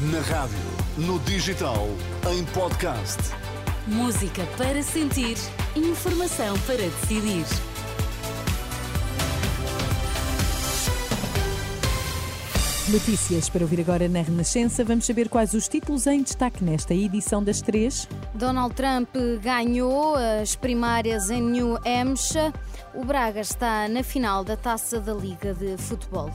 Na rádio, no digital, em podcast. Música para sentir, informação para decidir. Notícias para ouvir agora na Renascença. Vamos saber quais os títulos em destaque nesta edição das três. Donald Trump ganhou as primárias em New Hampshire. O Braga está na final da taça da Liga de Futebol.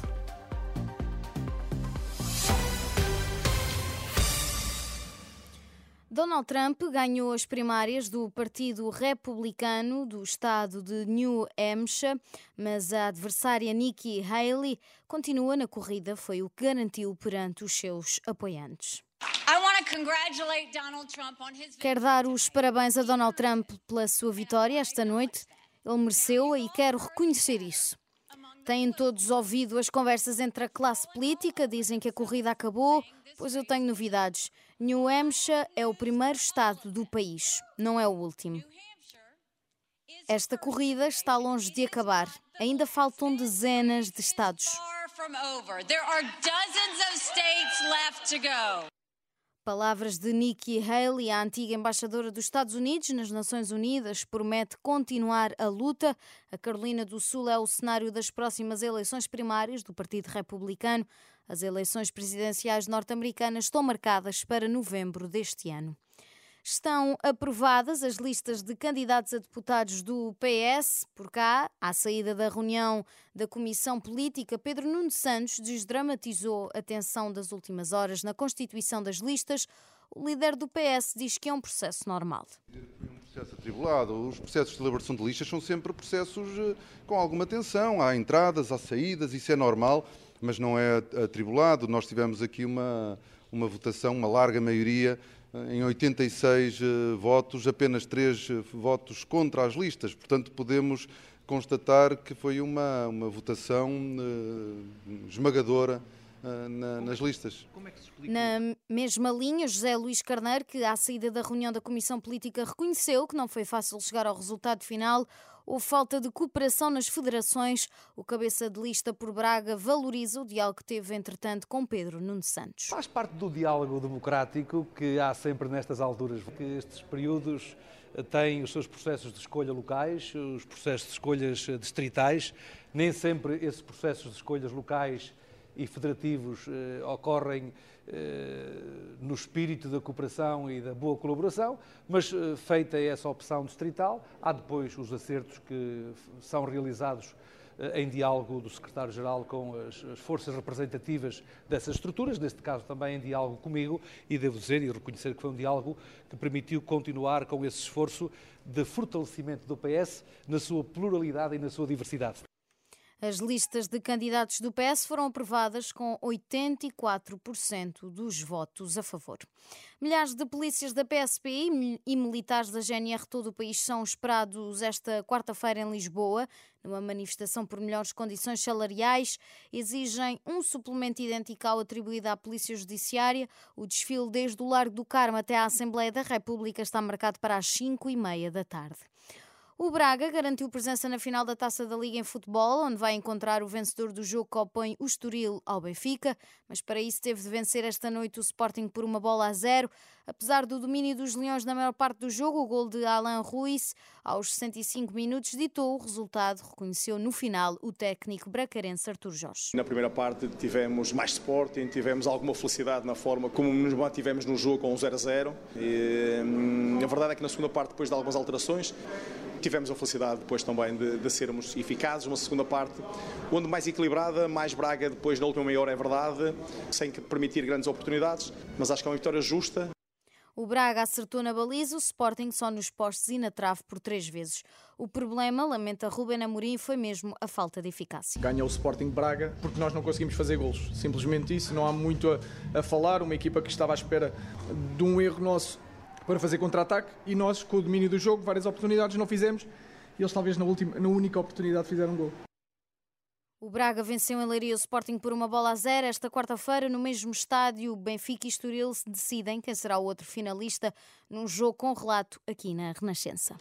Donald Trump ganhou as primárias do Partido Republicano do estado de New Hampshire, mas a adversária Nikki Haley continua na corrida, foi o que garantiu perante os seus apoiantes. Quero dar os parabéns a Donald Trump pela sua vitória esta noite. Ele mereceu e quero reconhecer isso. Têm todos ouvido as conversas entre a classe política, dizem que a corrida acabou, pois eu tenho novidades. New Hampshire é o primeiro estado do país, não é o último. Esta corrida está longe de acabar. Ainda faltam dezenas de estados. Palavras de Nikki Haley, a antiga embaixadora dos Estados Unidos nas Nações Unidas, promete continuar a luta. A Carolina do Sul é o cenário das próximas eleições primárias do Partido Republicano. As eleições presidenciais norte-americanas estão marcadas para novembro deste ano. Estão aprovadas as listas de candidatos a deputados do PS. Por cá, à saída da reunião da Comissão Política, Pedro Nuno Santos desdramatizou a tensão das últimas horas na constituição das listas. O líder do PS diz que é um processo normal processo atribulado. Os processos de elaboração de listas são sempre processos eh, com alguma tensão. Há entradas, há saídas, isso é normal, mas não é atribulado. Nós tivemos aqui uma, uma votação, uma larga maioria em 86 eh, votos, apenas 3 eh, votos contra as listas. Portanto, podemos constatar que foi uma, uma votação eh, esmagadora na, nas listas. É na mesma linha, José Luís Carneiro, que à saída da reunião da Comissão Política reconheceu que não foi fácil chegar ao resultado final, ou falta de cooperação nas federações. O cabeça de lista por Braga valoriza o diálogo que teve, entretanto, com Pedro Nuno Santos. Faz parte do diálogo democrático que há sempre nestas alturas, que estes períodos têm os seus processos de escolha locais, os processos de escolhas distritais. Nem sempre esses processos de escolhas locais e federativos eh, ocorrem eh, no espírito da cooperação e da boa colaboração, mas eh, feita essa opção distrital, há depois os acertos que são realizados eh, em diálogo do secretário-geral com as, as, forças representativas dessas estruturas, neste caso também em diálogo comigo, e devo dizer e reconhecer que foi um diálogo que permitiu continuar com esse esforço de fortalecimento do PS na sua pluralidade e na sua diversidade. As listas de candidatos do PS foram aprovadas com 84% dos votos a favor. Milhares de polícias da PSP e militares da GNR todo o país são esperados esta quarta-feira em Lisboa, numa manifestação por melhores condições salariais. Exigem um suplemento idêntico ao atribuído à Polícia Judiciária. O desfile desde o Largo do Carmo até à Assembleia da República está marcado para as 5 e meia da tarde. O Braga garantiu presença na final da Taça da Liga em futebol, onde vai encontrar o vencedor do jogo que opõe o Estoril ao Benfica, mas para isso teve de vencer esta noite o Sporting por uma bola a zero. Apesar do domínio dos Leões na maior parte do jogo, o gol de Alain Ruiz, aos 65 minutos, ditou o resultado, reconheceu no final o técnico bracarense Artur Jorge. Na primeira parte tivemos mais Sporting, tivemos alguma felicidade na forma como nos mantivemos no jogo com um 0 a 0. E, hum, a verdade é que na segunda parte, depois de algumas alterações, tivemos a felicidade depois também de, de, sermos eficazes. Uma segunda parte onde mais equilibrada, mais Braga depois na última meia hora é verdade, sem permitir grandes oportunidades, mas acho que é uma vitória justa. O Braga acertou na baliza, o Sporting só nos postes e na trave por três vezes. O problema, lamenta Ruben Amorim, foi mesmo a falta de eficácia. Ganha o Sporting Braga porque nós não conseguimos fazer golos. Simplesmente isso, não há muito a, a falar. Uma equipa que estava à espera de um erro nosso para fazer contra-ataque e nós, com o domínio do jogo, várias oportunidades não fizemos e eles talvez na, última, na única oportunidade fizeram um gol. O Braga venceu em Leiria o Sporting por uma bola a zero. Esta quarta-feira, no mesmo estádio, Benfica e Estoril se decidem quem será o outro finalista num jogo com relato aqui na Renascença.